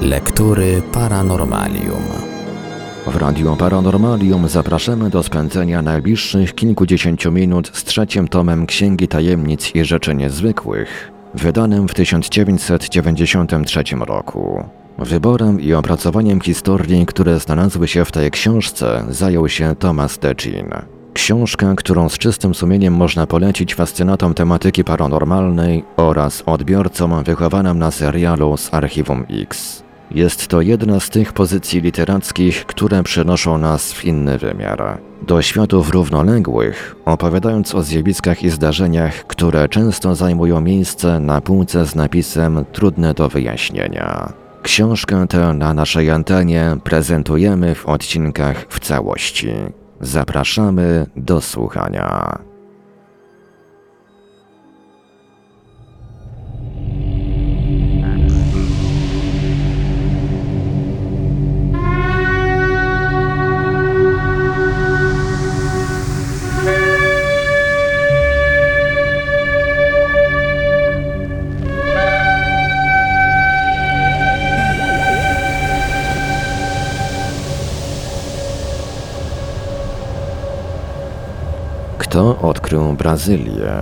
Lektury Paranormalium. W Radio Paranormalium zapraszamy do spędzenia najbliższych kilkudziesięciu minut z trzecim tomem Księgi Tajemnic i Rzeczy Niezwykłych, wydanym w 1993 roku. Wyborem i opracowaniem historii, które znalazły się w tej książce, zajął się Thomas Decin. Książka, którą z czystym sumieniem można polecić fascynatom tematyki paranormalnej oraz odbiorcom wychowanym na serialu z Archiwum X. Jest to jedna z tych pozycji literackich, które przenoszą nas w inny wymiar. Do światów równoległych, opowiadając o zjawiskach i zdarzeniach, które często zajmują miejsce na półce z napisem trudne do wyjaśnienia. Książkę tę na naszej antenie prezentujemy w odcinkach w całości. Zapraszamy do słuchania. Kto odkrył Brazylię?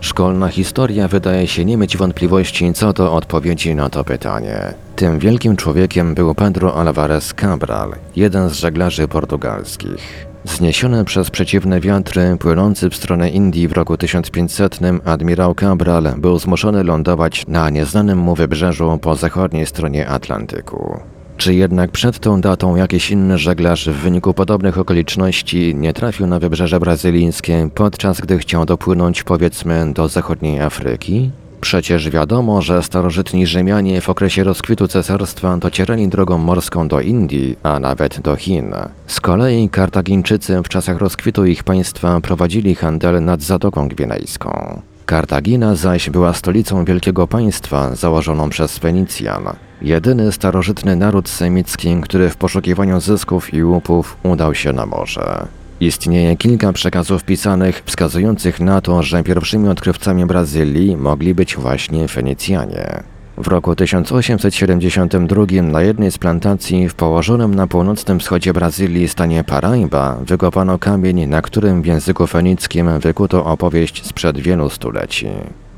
Szkolna historia wydaje się nie mieć wątpliwości co do odpowiedzi na to pytanie. Tym wielkim człowiekiem był Pedro Alvarez Cabral, jeden z żeglarzy portugalskich. Zniesiony przez przeciwne wiatry, płynący w stronę Indii w roku 1500, admirał Cabral był zmuszony lądować na nieznanym mu wybrzeżu po zachodniej stronie Atlantyku. Czy jednak przed tą datą jakiś inny żeglarz w wyniku podobnych okoliczności nie trafił na wybrzeże brazylijskie, podczas gdy chciał dopłynąć powiedzmy do zachodniej Afryki? Przecież wiadomo, że starożytni Rzymianie w okresie rozkwitu cesarstwa docierali drogą morską do Indii, a nawet do Chin. Z kolei Kartagińczycy w czasach rozkwitu ich państwa prowadzili handel nad Zatoką Gwinejską. Kartagina zaś była stolicą wielkiego państwa założoną przez Fenicjan. Jedyny starożytny naród semicki, który w poszukiwaniu zysków i łupów udał się na morze. Istnieje kilka przekazów pisanych wskazujących na to, że pierwszymi odkrywcami Brazylii mogli być właśnie Fenicjanie. W roku 1872 na jednej z plantacji w położonym na północnym wschodzie Brazylii stanie Paraiba wykopano kamień, na którym w języku fenickim wykuto opowieść sprzed wielu stuleci.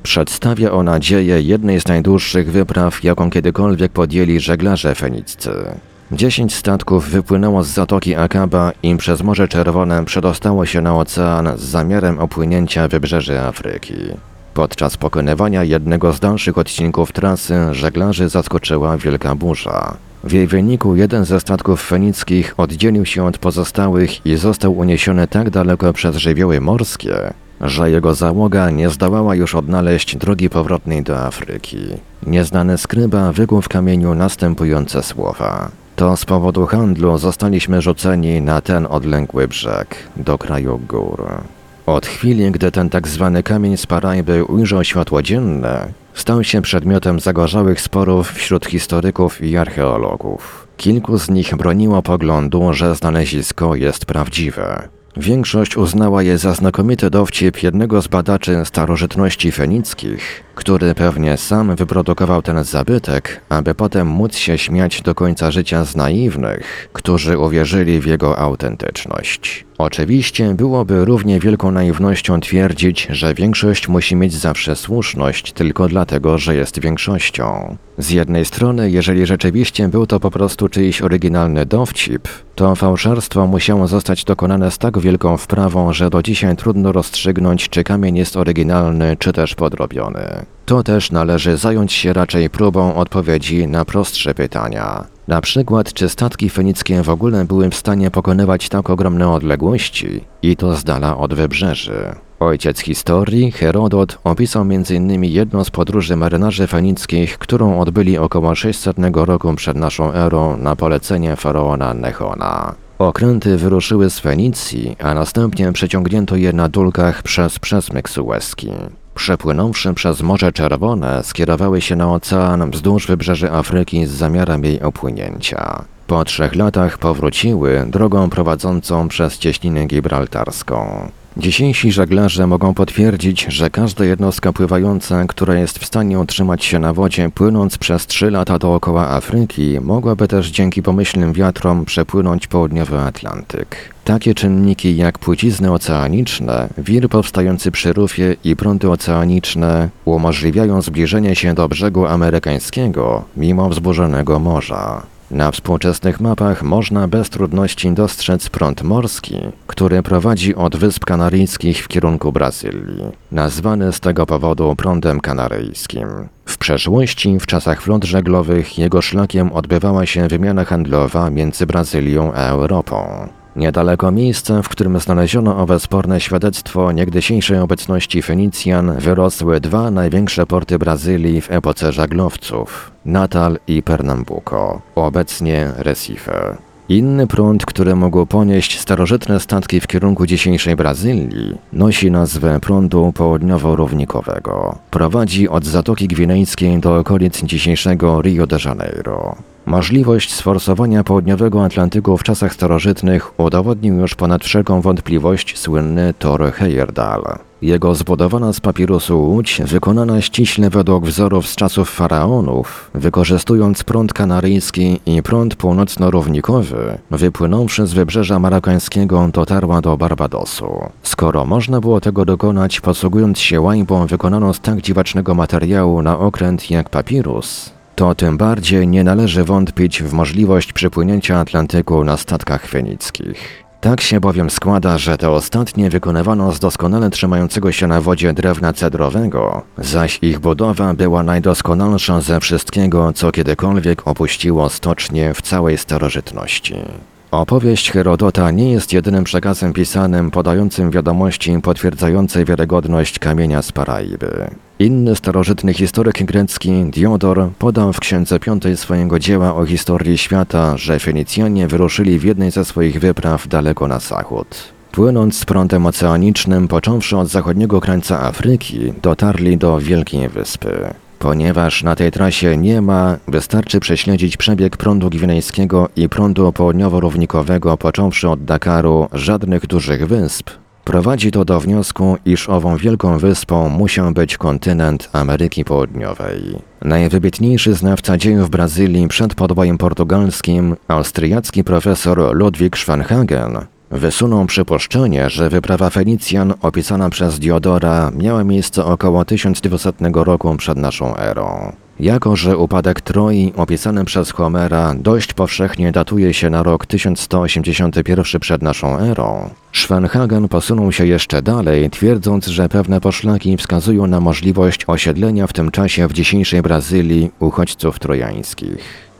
Przedstawia ona dzieje jednej z najdłuższych wypraw, jaką kiedykolwiek podjęli żeglarze feniccy. Dziesięć statków wypłynęło z zatoki Akaba i przez Morze Czerwone przedostało się na ocean z zamiarem opłynięcia wybrzeży Afryki. Podczas pokonywania jednego z dalszych odcinków trasy żeglarzy zaskoczyła wielka burza. W jej wyniku jeden ze statków fenickich oddzielił się od pozostałych i został uniesiony tak daleko przez żywioły morskie, że jego załoga nie zdołała już odnaleźć drogi powrotnej do Afryki. Nieznany skryba wykuł w kamieniu następujące słowa. To z powodu handlu zostaliśmy rzuceni na ten odległy brzeg, do kraju gór. Od chwili, gdy ten tak zwany kamień z Parajby ujrzał światło dzienne, stał się przedmiotem zagorzałych sporów wśród historyków i archeologów. Kilku z nich broniło poglądu, że znalezisko jest prawdziwe. Większość uznała je za znakomity dowcip jednego z badaczy starożytności fenickich, który pewnie sam wyprodukował ten zabytek, aby potem móc się śmiać do końca życia z naiwnych, którzy uwierzyli w jego autentyczność. Oczywiście byłoby równie wielką naiwnością twierdzić, że większość musi mieć zawsze słuszność tylko dlatego, że jest większością. Z jednej strony, jeżeli rzeczywiście był to po prostu czyjś oryginalny dowcip, to fałszerstwo musiało zostać dokonane z tak wielką wprawą, że do dzisiaj trudno rozstrzygnąć, czy kamień jest oryginalny, czy też podrobiony. To też należy zająć się raczej próbą odpowiedzi na prostsze pytania. Na przykład, czy statki fenickie w ogóle były w stanie pokonywać tak ogromne odległości i to z dala od wybrzeży. Ojciec historii, Herodot, opisał m.in. jedną z podróży marynarzy fenickich, którą odbyli około 600 roku przed naszą erą na polecenie faraona Nechona. Okręty wyruszyły z Fenicji, a następnie przeciągnięto je na dulkach przez przesmyk sueski. Przepłynąwszy przez Morze Czerwone, skierowały się na ocean wzdłuż wybrzeży Afryki z zamiarem jej opłynięcia. Po trzech latach powróciły drogą prowadzącą przez cieśninę gibraltarską. Dzisiejsi żeglarze mogą potwierdzić, że każda jednostka pływająca, która jest w stanie utrzymać się na wodzie płynąc przez 3 lata dookoła Afryki, mogłaby też dzięki pomyślnym wiatrom przepłynąć południowy Atlantyk. Takie czynniki jak płcizny oceaniczne, wir powstający przy rufie i prądy oceaniczne umożliwiają zbliżenie się do brzegu amerykańskiego mimo wzburzonego morza. Na współczesnych mapach można bez trudności dostrzec prąd morski, który prowadzi od Wysp Kanaryjskich w kierunku Brazylii, nazwany z tego powodu prądem kanaryjskim. W przeszłości, w czasach flot żeglowych, jego szlakiem odbywała się wymiana handlowa między Brazylią a Europą. Niedaleko miejsca, w którym znaleziono owe sporne świadectwo niegdysiejszej obecności Fenicjan, wyrosły dwa największe porty Brazylii w epoce żaglowców Natal i Pernambuco, obecnie Recife. Inny prąd, który mógł ponieść starożytne statki w kierunku dzisiejszej Brazylii, nosi nazwę prądu południowo-równikowego. Prowadzi od Zatoki Gwinejskiej do okolic dzisiejszego Rio de Janeiro. Możliwość sforsowania południowego Atlantyku w czasach starożytnych udowodnił już ponad wszelką wątpliwość słynny Thor Heyerdahl. Jego zbudowana z papirusu łódź, wykonana ściśle według wzorów z czasów faraonów, wykorzystując prąd kanaryjski i prąd północno-równikowy, wypłynąwszy z wybrzeża marokańskiego, dotarła do Barbadosu. Skoro można było tego dokonać posługując się łajbą wykonaną z tak dziwacznego materiału na okręt jak papirus, to tym bardziej nie należy wątpić w możliwość przepłynięcia Atlantyku na statkach fenickich. Tak się bowiem składa, że te ostatnie wykonywano z doskonale trzymającego się na wodzie drewna cedrowego, zaś ich budowa była najdoskonalsza ze wszystkiego, co kiedykolwiek opuściło stocznie w całej starożytności. Opowieść Herodota nie jest jedynym przekazem pisanym podającym wiadomości potwierdzające wiarygodność kamienia z Paraiby. Inny starożytny historyk grecki, Diodor, podał w księdze piątej swojego dzieła o historii świata, że Fenicjanie wyruszyli w jednej ze swoich wypraw daleko na zachód. Płynąc z prądem oceanicznym, począwszy od zachodniego krańca Afryki, dotarli do Wielkiej Wyspy. Ponieważ na tej trasie nie ma, wystarczy prześledzić przebieg prądu gwinejskiego i prądu południowo-równikowego począwszy od Dakaru żadnych dużych wysp. Prowadzi to do wniosku, iż ową wielką wyspą musiał być kontynent Ameryki Południowej. Najwybitniejszy znawca dziejów Brazylii przed podbojem portugalskim, austriacki profesor Ludwig Schwanhagen, Wysunął przypuszczenie, że wyprawa Fenicjan opisana przez Diodora miała miejsce około 1200 roku przed naszą erą. Jako, że upadek Troi opisany przez Homera dość powszechnie datuje się na rok 1181 przed naszą erą, Schwenhagen posunął się jeszcze dalej, twierdząc, że pewne poszlaki wskazują na możliwość osiedlenia w tym czasie w dzisiejszej Brazylii uchodźców trojańskich.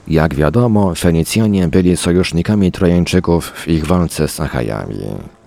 Jak wiadomo, Fenicjanie byli sojusznikami Trojańczyków w ich walce z Achajami.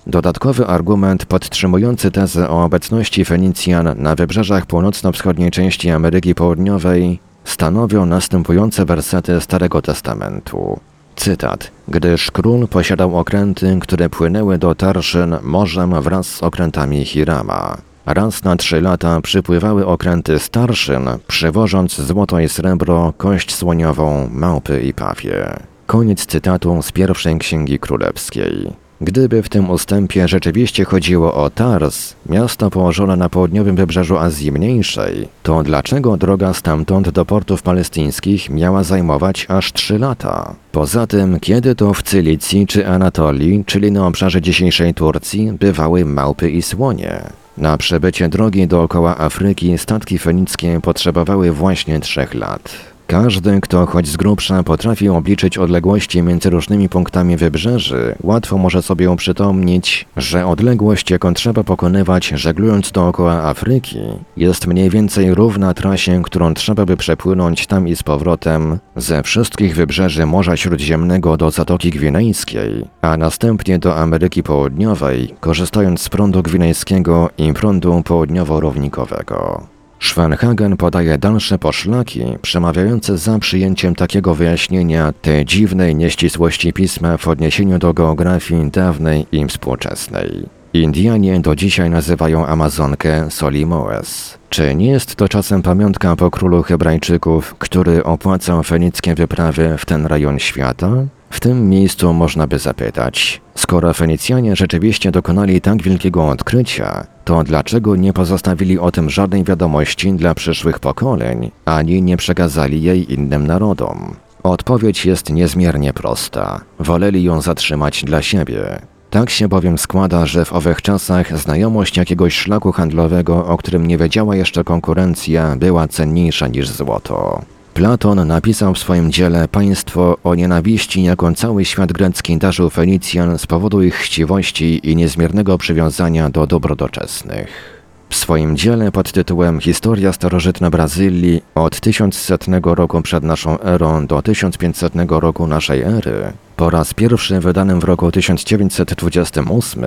Dodatkowy argument podtrzymujący tezę o obecności Fenicjan na wybrzeżach północno-wschodniej części Ameryki Południowej stanowią następujące wersety Starego Testamentu. Cytat. Gdyż król posiadał okręty, które płynęły do Tarszyn morzem wraz z okrętami Hirama. Raz na trzy lata przypływały okręty starszyn, przywożąc złoto i srebro, kość słoniową, małpy i pawie. Koniec cytatu z pierwszej księgi królewskiej. Gdyby w tym ustępie rzeczywiście chodziło o Tars, miasto położone na południowym wybrzeżu Azji Mniejszej, to dlaczego droga stamtąd do portów palestyńskich miała zajmować aż trzy lata? Poza tym, kiedy to w Cylicji czy Anatolii, czyli na obszarze dzisiejszej Turcji, bywały małpy i słonie? Na przebycie drogi dookoła Afryki statki fenickie potrzebowały właśnie trzech lat. Każdy, kto choć z grubsza potrafi obliczyć odległości między różnymi punktami wybrzeży, łatwo może sobie uprzytomnić, że odległość, jaką trzeba pokonywać żeglując dookoła Afryki, jest mniej więcej równa trasie, którą trzeba by przepłynąć tam i z powrotem ze wszystkich wybrzeży Morza Śródziemnego do Zatoki Gwinejskiej, a następnie do Ameryki Południowej, korzystając z prądu gwinejskiego i prądu południowo-równikowego. Schwanhagen podaje dalsze poszlaki przemawiające za przyjęciem takiego wyjaśnienia tej dziwnej nieścisłości pisma w odniesieniu do geografii dawnej i współczesnej. Indianie do dzisiaj nazywają Amazonkę Solimoes. Czy nie jest to czasem pamiątka po królu Hebrajczyków, który opłacał fenickie wyprawy w ten rejon świata? W tym miejscu można by zapytać, skoro Fenicjanie rzeczywiście dokonali tak wielkiego odkrycia, to dlaczego nie pozostawili o tym żadnej wiadomości dla przyszłych pokoleń, ani nie przekazali jej innym narodom? Odpowiedź jest niezmiernie prosta. Woleli ją zatrzymać dla siebie. Tak się bowiem składa, że w owych czasach znajomość jakiegoś szlaku handlowego, o którym nie wiedziała jeszcze konkurencja, była cenniejsza niż złoto. Platon napisał w swoim dziele Państwo o nienawiści, jaką cały świat grecki darzył Fenicjan z powodu ich chciwości i niezmiernego przywiązania do dóbr doczesnych. W swoim dziele pod tytułem Historia starożytna Brazylii od 1100 roku przed naszą erą do 1500 roku naszej ery, po raz pierwszy wydanym w roku 1928,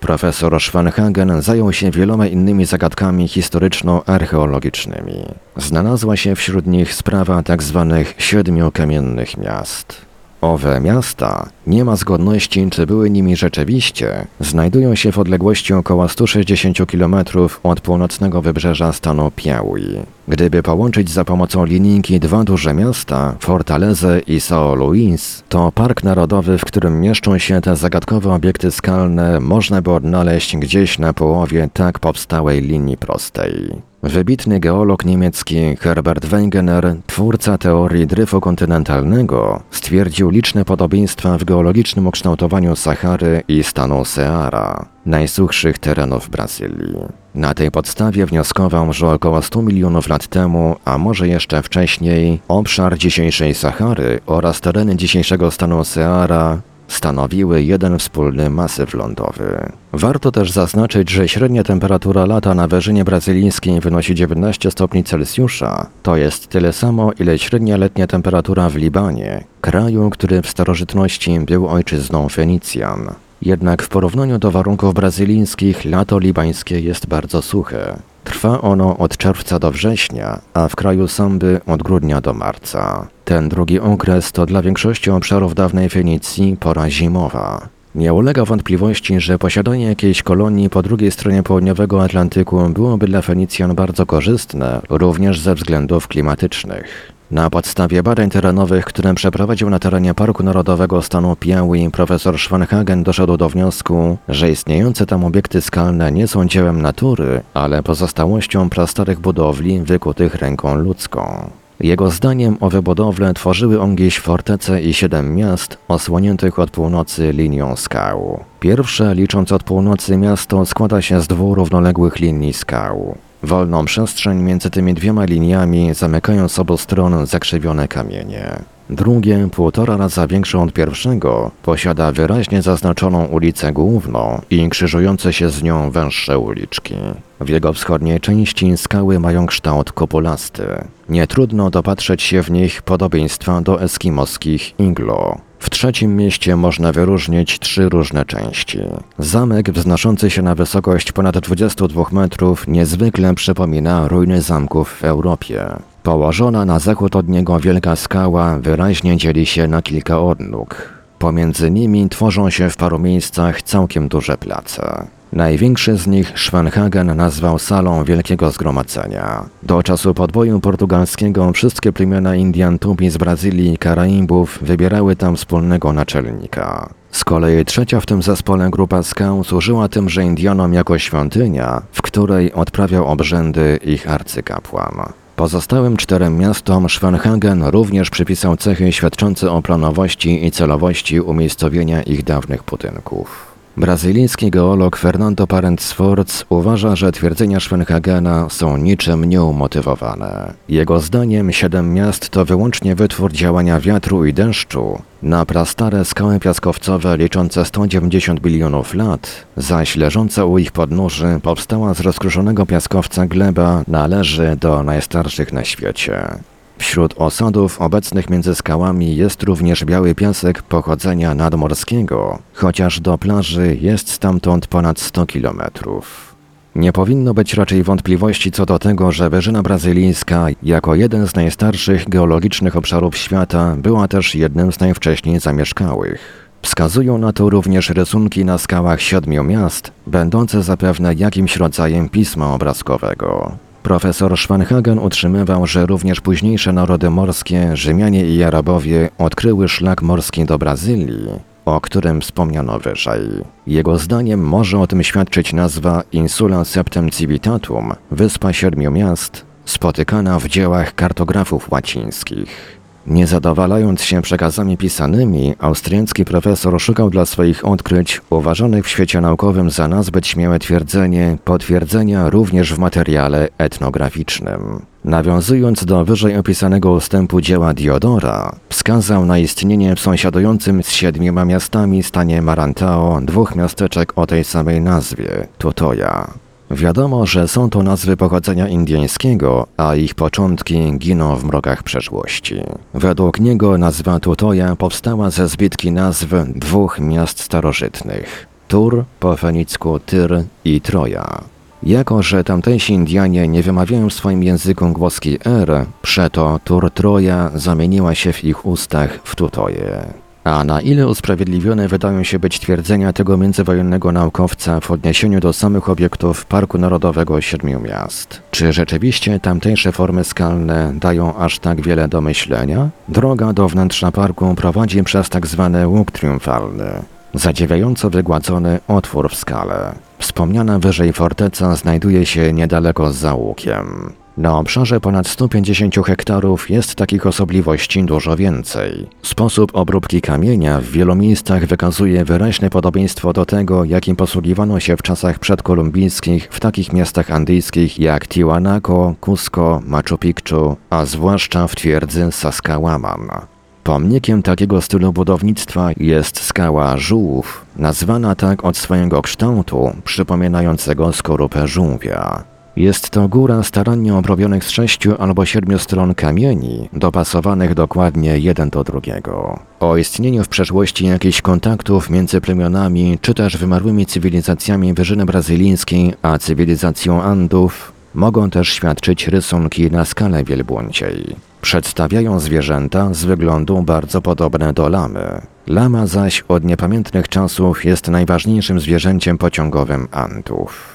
profesor Schwanhagen zajął się wieloma innymi zagadkami historyczno-archeologicznymi. Znalazła się wśród nich sprawa tzw. Tak siedmiu kamiennych miast. Owe miasta, nie ma zgodności czy były nimi rzeczywiście, znajdują się w odległości około 160 km od północnego wybrzeża stanu Piauí. Gdyby połączyć za pomocą linijki dwa duże miasta, Fortaleza i São Luís, to park narodowy, w którym mieszczą się te zagadkowe obiekty skalne, można by odnaleźć gdzieś na połowie tak powstałej linii prostej. Wybitny geolog niemiecki Herbert Wegener, twórca teorii dryfu kontynentalnego, stwierdził liczne podobieństwa w geologicznym ukształtowaniu Sahary i stanu Seara, najsuchszych terenów Brazylii. Na tej podstawie wnioskował, że około 100 milionów lat temu, a może jeszcze wcześniej, obszar dzisiejszej Sahary oraz tereny dzisiejszego stanu Seara stanowiły jeden wspólny masyw lądowy. Warto też zaznaczyć, że średnia temperatura lata na wyżynie brazylijskiej wynosi 19 stopni Celsjusza. To jest tyle samo, ile średnia letnia temperatura w Libanie, kraju, który w starożytności był ojczyzną Fenicjan. Jednak w porównaniu do warunków brazylijskich lato libańskie jest bardzo suche. Trwa ono od czerwca do września, a w kraju Samby od grudnia do marca. Ten drugi okres to dla większości obszarów dawnej Fenicji pora zimowa. Nie ulega wątpliwości, że posiadanie jakiejś kolonii po drugiej stronie południowego Atlantyku byłoby dla Fenicjan bardzo korzystne, również ze względów klimatycznych. Na podstawie badań terenowych, które przeprowadził na terenie Parku Narodowego stanu Piauí, profesor Schwanhagen doszedł do wniosku, że istniejące tam obiekty skalne nie są dziełem natury, ale pozostałością prastarych budowli wykutych ręką ludzką. Jego zdaniem owe budowle tworzyły ongieś fortece i siedem miast osłoniętych od północy linią skał. Pierwsze, licząc od północy miasto, składa się z dwóch równoległych linii skał. Wolną przestrzeń między tymi dwiema liniami zamykają z obu stron zakrzywione kamienie. Drugie, półtora raza większe od pierwszego, posiada wyraźnie zaznaczoną ulicę główną i krzyżujące się z nią węższe uliczki. W jego wschodniej części skały mają kształt kopulasty. Nie trudno dopatrzeć się w nich podobieństwa do eskimoskich iglo. W trzecim mieście można wyróżnić trzy różne części. Zamek wznoszący się na wysokość ponad 22 metrów niezwykle przypomina ruiny zamków w Europie. Położona na zachód od niego wielka skała wyraźnie dzieli się na kilka odnóg. Pomiędzy nimi tworzą się w paru miejscach całkiem duże place. Największy z nich Schwanhagen nazwał salą Wielkiego Zgromadzenia. Do czasu podboju portugalskiego wszystkie plemiona Indian Tupi z Brazylii i Karaibów wybierały tam wspólnego naczelnika. Z kolei trzecia w tym zespole grupa skał służyła tymże Indianom jako świątynia, w której odprawiał obrzędy ich arcykapłan. Pozostałym czterem miastom Schwanhagen również przypisał cechy świadczące o planowości i celowości umiejscowienia ich dawnych budynków. Brazylijski geolog Fernando Parent uważa, że twierdzenia Schwenhagena są niczym nieumotywowane. Jego zdaniem siedem miast to wyłącznie wytwór działania wiatru i deszczu, na prastare skały piaskowcowe liczące 190 bilionów lat, zaś leżąca u ich podnóży powstała z rozkruszonego piaskowca gleba należy do najstarszych na świecie. Wśród osadów obecnych między skałami jest również biały piasek pochodzenia nadmorskiego, chociaż do plaży jest stamtąd ponad 100 kilometrów. Nie powinno być raczej wątpliwości co do tego, że Wyżyna Brazylijska, jako jeden z najstarszych geologicznych obszarów świata, była też jednym z najwcześniej zamieszkałych. Wskazują na to również rysunki na skałach siedmiu miast, będące zapewne jakimś rodzajem pisma obrazkowego. Profesor Schwanhagen utrzymywał, że również późniejsze narody morskie, Rzymianie i Arabowie odkryły szlak morski do Brazylii, o którym wspomniano wyżej. Jego zdaniem może o tym świadczyć nazwa Insula Septem Civitatum, Wyspa Siedmiu Miast, spotykana w dziełach kartografów łacińskich. Nie zadowalając się przekazami pisanymi, austriacki profesor szukał dla swoich odkryć, uważanych w świecie naukowym za nazbyt śmiałe twierdzenie, potwierdzenia również w materiale etnograficznym. Nawiązując do wyżej opisanego ustępu dzieła Diodora, wskazał na istnienie w sąsiadującym z siedmioma miastami stanie Marantao dwóch miasteczek o tej samej nazwie, Tutoja. Wiadomo, że są to nazwy pochodzenia indyjskiego, a ich początki giną w mrokach przeszłości. Według niego nazwa Tutoja powstała ze zbitki nazw dwóch miast starożytnych Tur, po fenicku Tyr i Troja. Jako, że tamtejsi Indianie nie wymawiają w swoim języku głoski R, przeto Tur Troja zamieniła się w ich ustach w Tutoje. A na ile usprawiedliwione wydają się być twierdzenia tego międzywojennego naukowca w odniesieniu do samych obiektów Parku Narodowego Siedmiu Miast? Czy rzeczywiście tamtejsze formy skalne dają aż tak wiele do myślenia? Droga do wnętrza parku prowadzi przez tak zwany łuk triumfalny, zadziwiająco wygładzony otwór w skale. Wspomniana wyżej forteca znajduje się niedaleko za łukiem. Na obszarze ponad 150 hektarów jest takich osobliwości dużo więcej. Sposób obróbki kamienia w wielu miejscach wykazuje wyraźne podobieństwo do tego, jakim posługiwano się w czasach przedkolumbijskich w takich miastach andyjskich jak Tiwanaku, Cusco, Machu Picchu, a zwłaszcza w twierdzy Saskałaman. Pomnikiem takiego stylu budownictwa jest skała żółw, nazwana tak od swojego kształtu, przypominającego skorupę żółwia. Jest to góra starannie obrobionych z sześciu albo siedmiu stron kamieni, dopasowanych dokładnie jeden do drugiego. O istnieniu w przeszłości jakichś kontaktów między plemionami czy też wymarłymi cywilizacjami Wyżyny Brazylijskiej a cywilizacją Andów mogą też świadczyć rysunki na skalę wielbłąciej. Przedstawiają zwierzęta z wyglądu bardzo podobne do lamy. Lama zaś od niepamiętnych czasów jest najważniejszym zwierzęciem pociągowym Andów.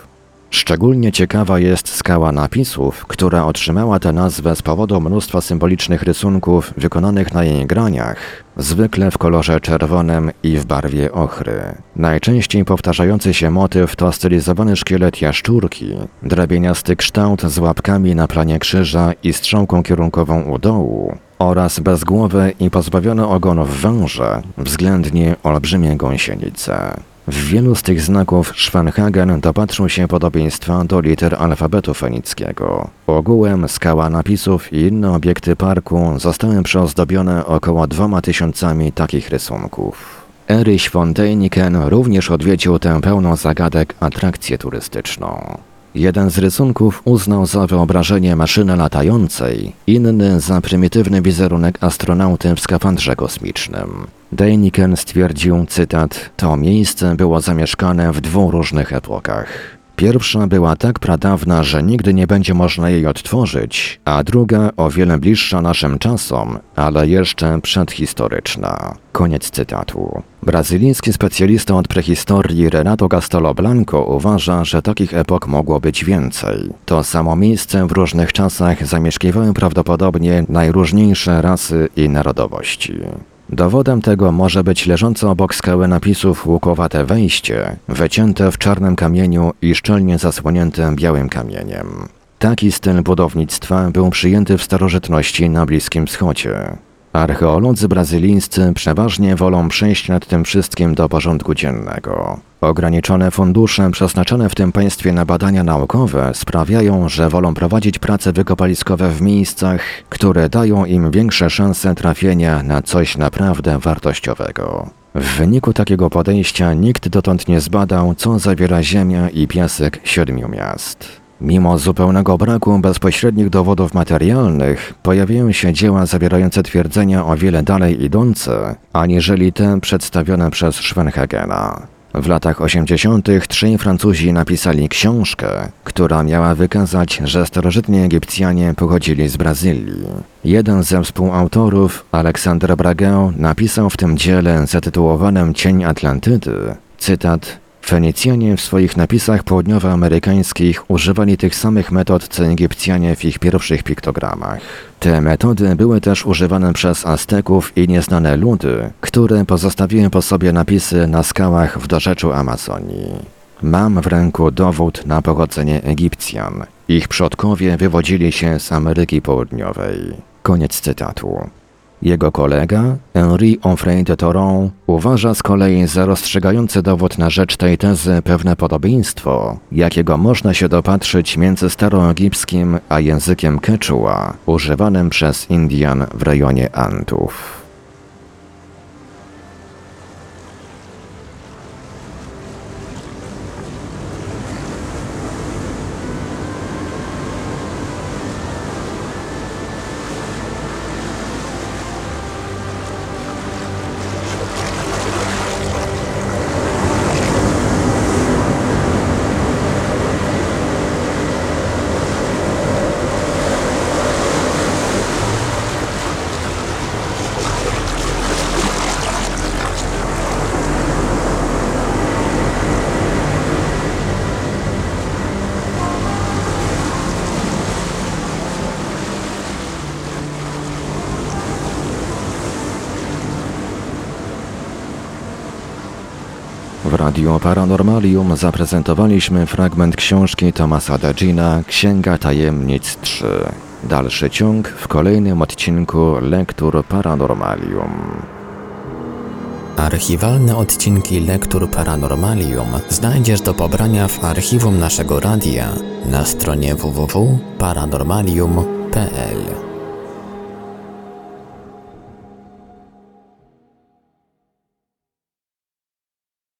Szczególnie ciekawa jest skała napisów, która otrzymała tę nazwę z powodu mnóstwa symbolicznych rysunków wykonanych na jej graniach, zwykle w kolorze czerwonym i w barwie ochry. Najczęściej powtarzający się motyw to stylizowany szkielet jaszczurki, drabieniasty kształt z łapkami na planie krzyża i strzałką kierunkową u dołu, oraz bezgłowe i pozbawione ogonów węże, względnie olbrzymie gąsienice. W wielu z tych znaków Schwanhagen dopatrzył się podobieństwa do liter alfabetu fenickiego. Ogółem skała napisów i inne obiekty parku zostały przyozdobione około dwoma tysiącami takich rysunków. Erich von Däniken również odwiedził tę pełną zagadek atrakcję turystyczną. Jeden z rysunków uznał za wyobrażenie maszyny latającej, inny za prymitywny wizerunek astronauty w skafandrze kosmicznym. Däniken stwierdził, cytat, to miejsce było zamieszkane w dwóch różnych epokach. Pierwsza była tak pradawna, że nigdy nie będzie można jej odtworzyć, a druga o wiele bliższa naszym czasom, ale jeszcze przedhistoryczna. Koniec cytatu. Brazylijski specjalista od prehistorii Renato Castelo Blanco uważa, że takich epok mogło być więcej. To samo miejsce w różnych czasach zamieszkiwały prawdopodobnie najróżniejsze rasy i narodowości. Dowodem tego może być leżące obok skały napisów łukowate wejście, wycięte w czarnym kamieniu i szczelnie zasłonięte białym kamieniem. Taki styl budownictwa był przyjęty w starożytności na Bliskim Wschodzie. Archeolodzy brazylijscy przeważnie wolą przejść nad tym wszystkim do porządku dziennego. Ograniczone fundusze przeznaczone w tym państwie na badania naukowe sprawiają, że wolą prowadzić prace wykopaliskowe w miejscach, które dają im większe szanse trafienia na coś naprawdę wartościowego. W wyniku takiego podejścia nikt dotąd nie zbadał, co zawiera ziemia i piasek siedmiu miast. Mimo zupełnego braku bezpośrednich dowodów materialnych, pojawiają się dzieła zawierające twierdzenia o wiele dalej idące, aniżeli te przedstawione przez Schwenhagena. W latach 80. trzej Francuzi napisali książkę, która miała wykazać, że starożytni Egipcjanie pochodzili z Brazylii. Jeden ze współautorów, Aleksander Bragę, napisał w tym dziele zatytułowanym Cień Atlantydy, cytat Fenicjanie w swoich napisach południowoamerykańskich używali tych samych metod co Egipcjanie w ich pierwszych piktogramach. Te metody były też używane przez Azteków i nieznane ludy, które pozostawiły po sobie napisy na skałach w dorzeczu Amazonii. Mam w ręku dowód na pochodzenie Egipcjan. Ich przodkowie wywodzili się z Ameryki Południowej. Koniec cytatu. Jego kolega, Henri Onfray de Toron, uważa z kolei za rozstrzygający dowód na rzecz tej tezy pewne podobieństwo, jakiego można się dopatrzyć między staroegipskim a językiem Quechua, używanym przez Indian w rejonie Antów. Radio Paranormalium zaprezentowaliśmy fragment książki Tomasa Degina Księga Tajemnic 3. Dalszy ciąg w kolejnym odcinku Lektur Paranormalium. Archiwalne odcinki Lektur Paranormalium znajdziesz do pobrania w archiwum naszego radia na stronie www.paranormalium.pl.